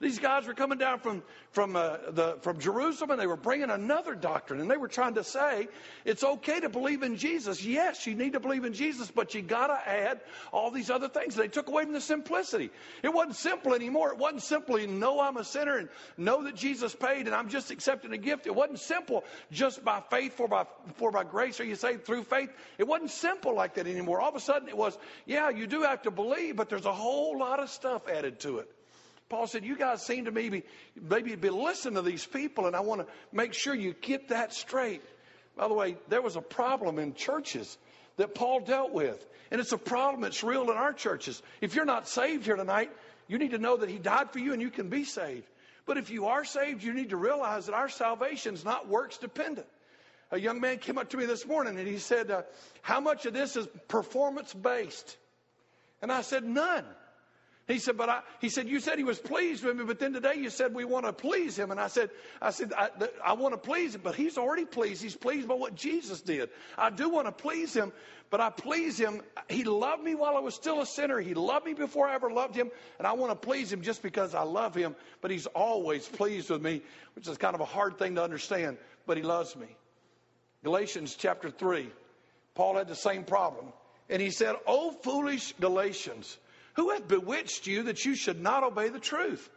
These guys were coming down from, from, uh, the, from Jerusalem and they were bringing another doctrine. And they were trying to say it's okay to believe in Jesus. Yes, you need to believe in Jesus, but you got to add all these other things. They took away from the simplicity. It wasn't simple anymore. It wasn't simply know I'm a sinner and know that Jesus paid and I'm just accepting a gift. It wasn't simple just by faith, for by, for by grace are you saved through faith. It wasn't simple like that anymore. All of a sudden it was, yeah, you do have to believe, but there's a whole lot of stuff added to it. Paul said, You guys seem to maybe, maybe be listening to these people, and I want to make sure you get that straight. By the way, there was a problem in churches that Paul dealt with. And it's a problem that's real in our churches. If you're not saved here tonight, you need to know that He died for you and you can be saved. But if you are saved, you need to realize that our salvation is not works dependent. A young man came up to me this morning and he said, uh, How much of this is performance based? And I said, None. He said, but I, he said, you said he was pleased with me, but then today you said we want to please him. And I said, I said, I, I want to please him, but he's already pleased. He's pleased by what Jesus did. I do want to please him, but I please him. He loved me while I was still a sinner. He loved me before I ever loved him. And I want to please him just because I love him. But he's always pleased with me, which is kind of a hard thing to understand, but he loves me. Galatians chapter 3, Paul had the same problem. And he said, Oh, foolish Galatians. Who hath bewitched you that you should not obey the truth?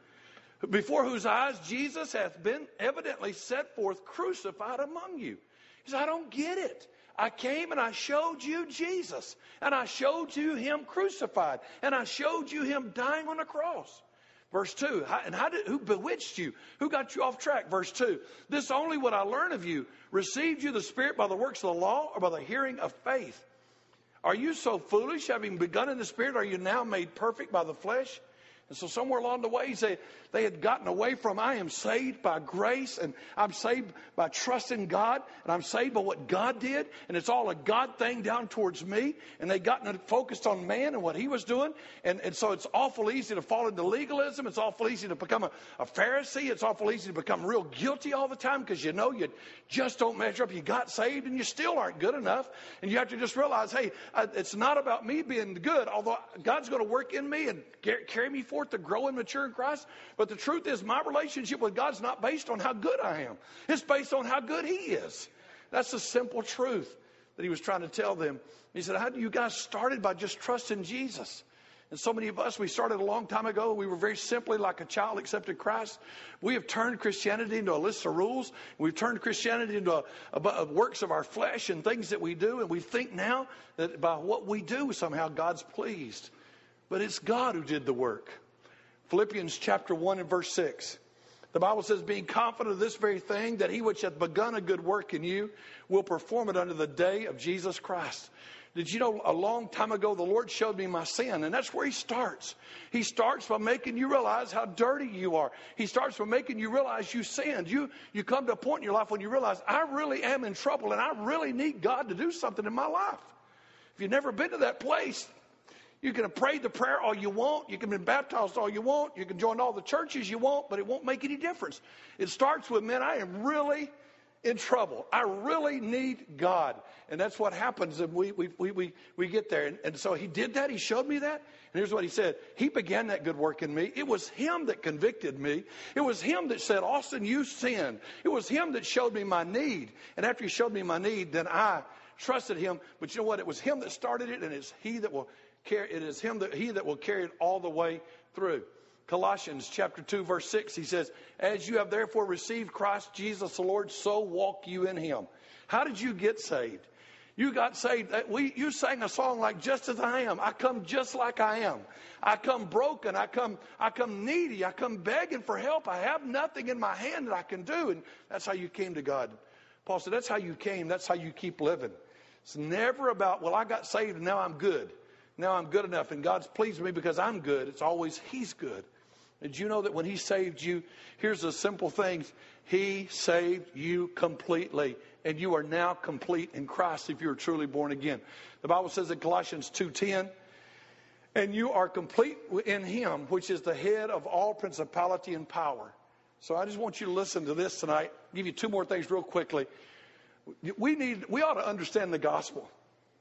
Before whose eyes Jesus hath been evidently set forth crucified among you. He said, I don't get it. I came and I showed you Jesus, and I showed you him crucified, and I showed you him dying on the cross. Verse 2, and how did, who bewitched you? Who got you off track? Verse 2, this only would I learn of you. Received you the Spirit by the works of the law or by the hearing of faith? Are you so foolish, having begun in the Spirit, are you now made perfect by the flesh? And so somewhere along the way, they, they had gotten away from, I am saved by grace and I'm saved by trusting God and I'm saved by what God did and it's all a God thing down towards me. And they gotten focused on man and what he was doing. And, and so it's awful easy to fall into legalism. It's awful easy to become a, a Pharisee. It's awful easy to become real guilty all the time because you know you just don't measure up. You got saved and you still aren't good enough. And you have to just realize, hey, it's not about me being good, although God's going to work in me and carry me forth to grow and mature in Christ. But the truth is, my relationship with God's not based on how good I am, it's based on how good He is. That's the simple truth that He was trying to tell them. He said, How do you guys started by just trusting Jesus? And so many of us, we started a long time ago. We were very simply like a child accepted Christ. We have turned Christianity into a list of rules. We've turned Christianity into a, a, a works of our flesh and things that we do. And we think now that by what we do, somehow God's pleased. But it's God who did the work. Philippians chapter 1 and verse 6. The Bible says, being confident of this very thing, that he which hath begun a good work in you will perform it unto the day of Jesus Christ. Did you know a long time ago the Lord showed me my sin? And that's where He starts. He starts by making you realize how dirty you are. He starts by making you realize you sinned. You, you come to a point in your life when you realize, I really am in trouble and I really need God to do something in my life. If you've never been to that place, you can prayed the prayer all you want. You can be baptized all you want. You can join all the churches you want, but it won't make any difference. It starts with, man, I am really in trouble. I really need God. And that's what happens and we, we, we, we, we get there. And, and so he did that. He showed me that. And here's what he said. He began that good work in me. It was him that convicted me. It was him that said, Austin, you sinned. It was him that showed me my need. And after he showed me my need, then I trusted him. But you know what? It was him that started it and it's he that will it is him that he that will carry it all the way through. Colossians chapter 2 verse 6 he says, "As you have therefore received Christ Jesus the Lord, so walk you in him." How did you get saved? You got saved. Uh, we, you sang a song like "Just as I am." I come just like I am. I come broken. I come. I come needy. I come begging for help. I have nothing in my hand that I can do, and that's how you came to God. Paul said, "That's how you came. That's how you keep living." It's never about, well, I got saved and now I'm good. Now I'm good enough and God's pleased with me because I'm good. It's always He's good. Did you know that when He saved you, here's the simple things He saved you completely, and you are now complete in Christ if you are truly born again. The Bible says in Colossians 2:10, and you are complete in Him, which is the head of all principality and power. So I just want you to listen to this tonight. I'll give you two more things real quickly. We need, we ought to understand the gospel.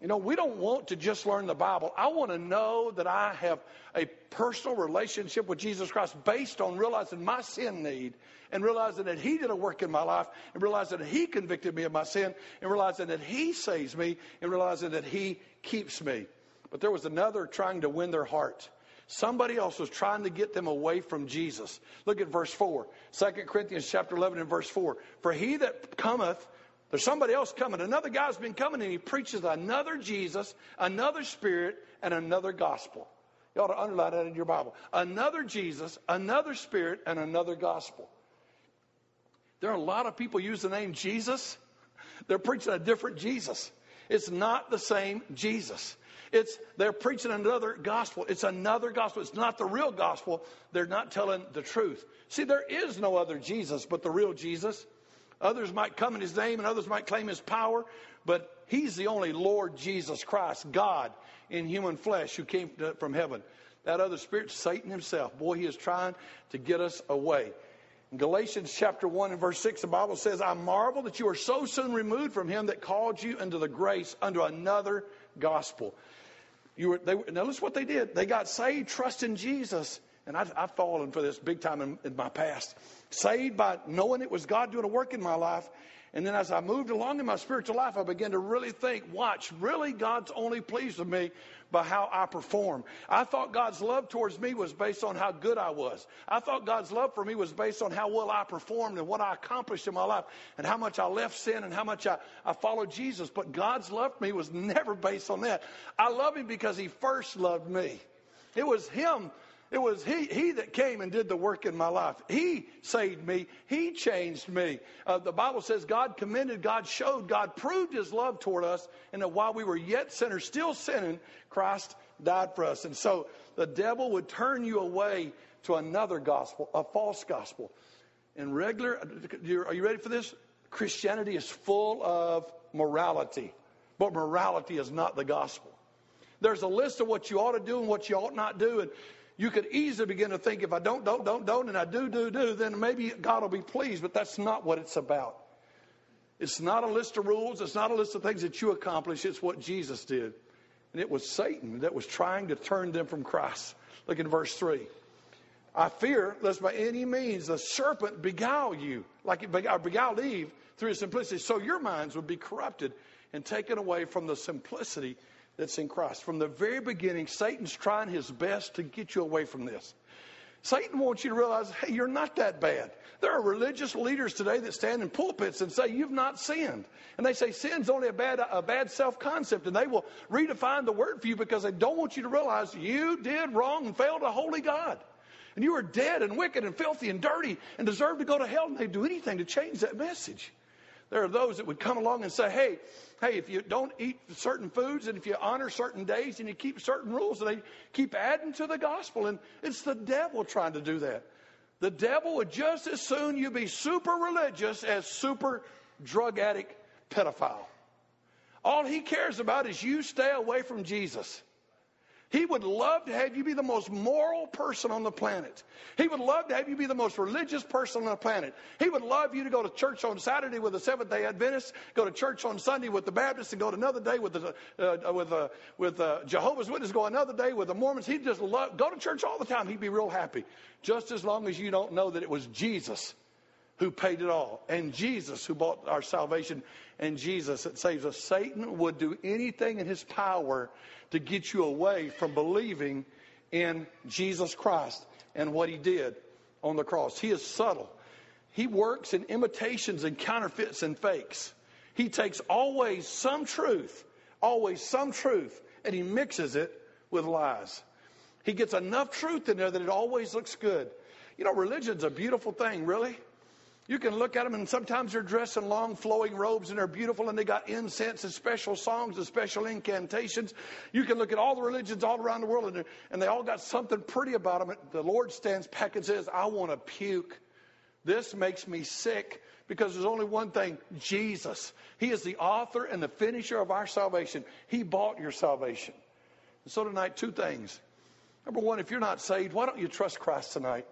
You know, we don't want to just learn the Bible. I want to know that I have a personal relationship with Jesus Christ based on realizing my sin need and realizing that He did a work in my life and realizing that He convicted me of my sin and realizing that He saves me and realizing that He keeps me. But there was another trying to win their heart. Somebody else was trying to get them away from Jesus. Look at verse 4. 2 Corinthians chapter 11 and verse 4. For he that cometh there's somebody else coming. Another guy's been coming and he preaches another Jesus, another Spirit, and another gospel. You ought to underline that in your Bible. Another Jesus, another Spirit, and another gospel. There are a lot of people use the name Jesus. They're preaching a different Jesus. It's not the same Jesus. It's they're preaching another gospel. It's another gospel. It's not the real gospel. They're not telling the truth. See, there is no other Jesus but the real Jesus. Others might come in his name and others might claim his power, but he's the only Lord Jesus Christ, God in human flesh who came from heaven. That other spirit, Satan himself, boy, he is trying to get us away. In Galatians chapter 1 and verse 6, the Bible says, I marvel that you are so soon removed from him that called you into the grace under another gospel. You were, they, notice what they did. They got saved, trusting Jesus. And I've, I've fallen for this big time in, in my past. Saved by knowing it was God doing a work in my life. And then as I moved along in my spiritual life, I began to really think, watch, really God's only pleased with me by how I perform. I thought God's love towards me was based on how good I was. I thought God's love for me was based on how well I performed and what I accomplished in my life and how much I left sin and how much I, I followed Jesus. But God's love for me was never based on that. I love Him because He first loved me. It was Him it was he, he that came and did the work in my life. He saved me. He changed me. Uh, the Bible says God commended, God showed, God proved his love toward us, and that while we were yet sinners, still sinning, Christ died for us. And so the devil would turn you away to another gospel, a false gospel. And regular, are you ready for this? Christianity is full of morality, but morality is not the gospel. There's a list of what you ought to do and what you ought not do. And you could easily begin to think if I don't, don't, don't, don't, and I do, do, do, then maybe God will be pleased. But that's not what it's about. It's not a list of rules. It's not a list of things that you accomplish. It's what Jesus did. And it was Satan that was trying to turn them from Christ. Look in verse 3. I fear lest by any means the serpent beguile you, like it beguiled Eve through his simplicity, so your minds would be corrupted and taken away from the simplicity that's in Christ. From the very beginning, Satan's trying his best to get you away from this. Satan wants you to realize, hey, you're not that bad. There are religious leaders today that stand in pulpits and say you've not sinned. And they say sin's only a bad, a bad self concept. And they will redefine the word for you because they don't want you to realize you did wrong and failed a holy God. And you are dead and wicked and filthy and dirty and deserve to go to hell. And they do anything to change that message. There are those that would come along and say, hey, hey, if you don't eat certain foods and if you honor certain days and you keep certain rules, they keep adding to the gospel. And it's the devil trying to do that. The devil would just as soon you be super religious as super drug addict pedophile. All he cares about is you stay away from Jesus. He would love to have you be the most moral person on the planet. He would love to have you be the most religious person on the planet. He would love you to go to church on Saturday with the Seventh Day Adventists, go to church on Sunday with the Baptists, and go to another day with the uh, with uh, with uh, Jehovah's Witnesses, go another day with the Mormons. He'd just love go to church all the time. He'd be real happy, just as long as you don't know that it was Jesus who paid it all, and Jesus who bought our salvation, and Jesus that saves us. Satan would do anything in his power to get you away from believing in Jesus Christ and what he did on the cross. He is subtle. He works in imitations and counterfeits and fakes. He takes always some truth, always some truth, and he mixes it with lies. He gets enough truth in there that it always looks good. You know, religion's a beautiful thing, really. You can look at them, and sometimes they're dressed in long flowing robes and they're beautiful, and they got incense and special songs and special incantations. You can look at all the religions all around the world, and, and they all got something pretty about them. The Lord stands back and says, I want to puke. This makes me sick because there's only one thing Jesus. He is the author and the finisher of our salvation. He bought your salvation. And so tonight, two things. Number one, if you're not saved, why don't you trust Christ tonight?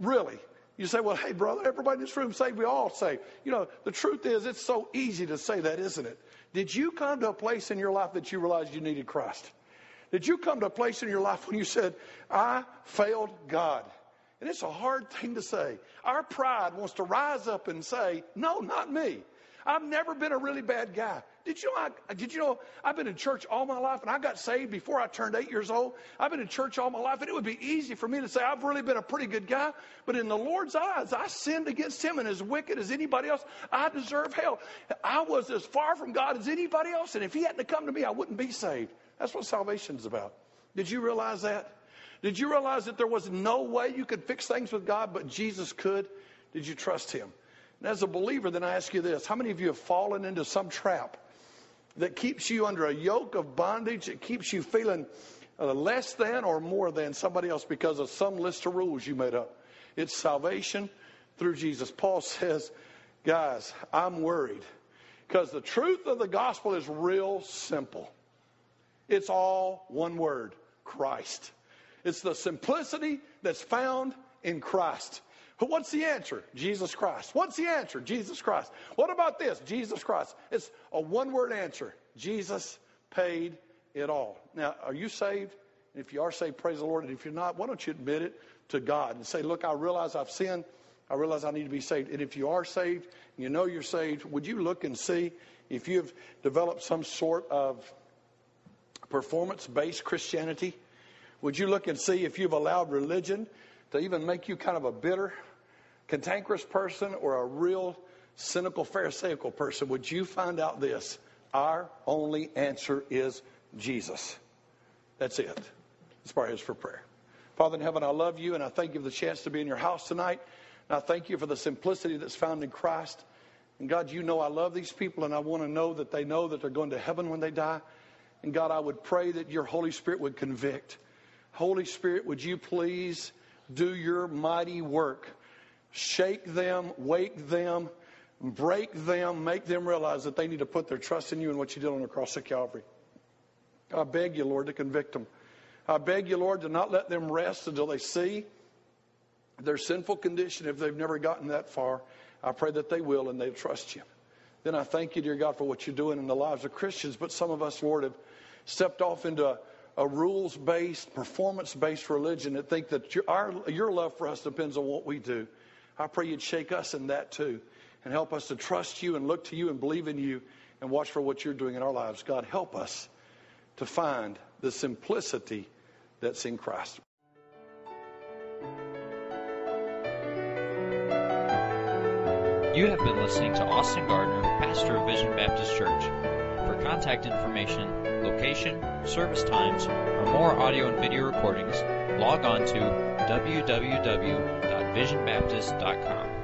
Really. You say, well, hey, brother, everybody in this room saved. We all saved. You know, the truth is, it's so easy to say that, isn't it? Did you come to a place in your life that you realized you needed Christ? Did you come to a place in your life when you said, I failed God? And it's a hard thing to say. Our pride wants to rise up and say, no, not me. I've never been a really bad guy. Did you know? I, did you know? I've been in church all my life, and I got saved before I turned eight years old. I've been in church all my life, and it would be easy for me to say I've really been a pretty good guy. But in the Lord's eyes, I sinned against Him, and as wicked as anybody else, I deserve hell. I was as far from God as anybody else, and if He hadn't come to me, I wouldn't be saved. That's what salvation is about. Did you realize that? Did you realize that there was no way you could fix things with God, but Jesus could? Did you trust Him? And as a believer, then I ask you this: How many of you have fallen into some trap? that keeps you under a yoke of bondage, that keeps you feeling uh, less than or more than somebody else because of some list of rules you made up. It's salvation through Jesus. Paul says, guys, I'm worried because the truth of the gospel is real simple. It's all one word Christ. It's the simplicity that's found in Christ. What's the answer? Jesus Christ. What's the answer? Jesus Christ. What about this? Jesus Christ. It's a one word answer Jesus paid it all. Now, are you saved? And if you are saved, praise the Lord. And if you're not, why don't you admit it to God and say, Look, I realize I've sinned. I realize I need to be saved. And if you are saved, and you know you're saved, would you look and see if you've developed some sort of performance based Christianity? Would you look and see if you've allowed religion to even make you kind of a bitter, cantankerous person or a real cynical, pharisaical person, would you find out this? Our only answer is Jesus. That's it. Let's is for prayer. Father in heaven, I love you and I thank you for the chance to be in your house tonight. And I thank you for the simplicity that's found in Christ. And God, you know I love these people and I want to know that they know that they're going to heaven when they die. And God, I would pray that your Holy Spirit would convict. Holy Spirit, would you please do your mighty work. Shake them, wake them, break them, make them realize that they need to put their trust in you and what you did on the cross of Calvary. I beg you, Lord, to convict them. I beg you, Lord, to not let them rest until they see their sinful condition if they've never gotten that far. I pray that they will and they'll trust you. Then I thank you, dear God, for what you're doing in the lives of Christians. But some of us, Lord, have stepped off into a a rules based, performance based religion that think that your, our, your love for us depends on what we do. I pray you'd shake us in that too and help us to trust you and look to you and believe in you and watch for what you're doing in our lives. God, help us to find the simplicity that's in Christ. You have been listening to Austin Gardner, pastor of Vision Baptist Church. For contact information, location, service times, or more audio and video recordings, log on to www.visionbaptist.com.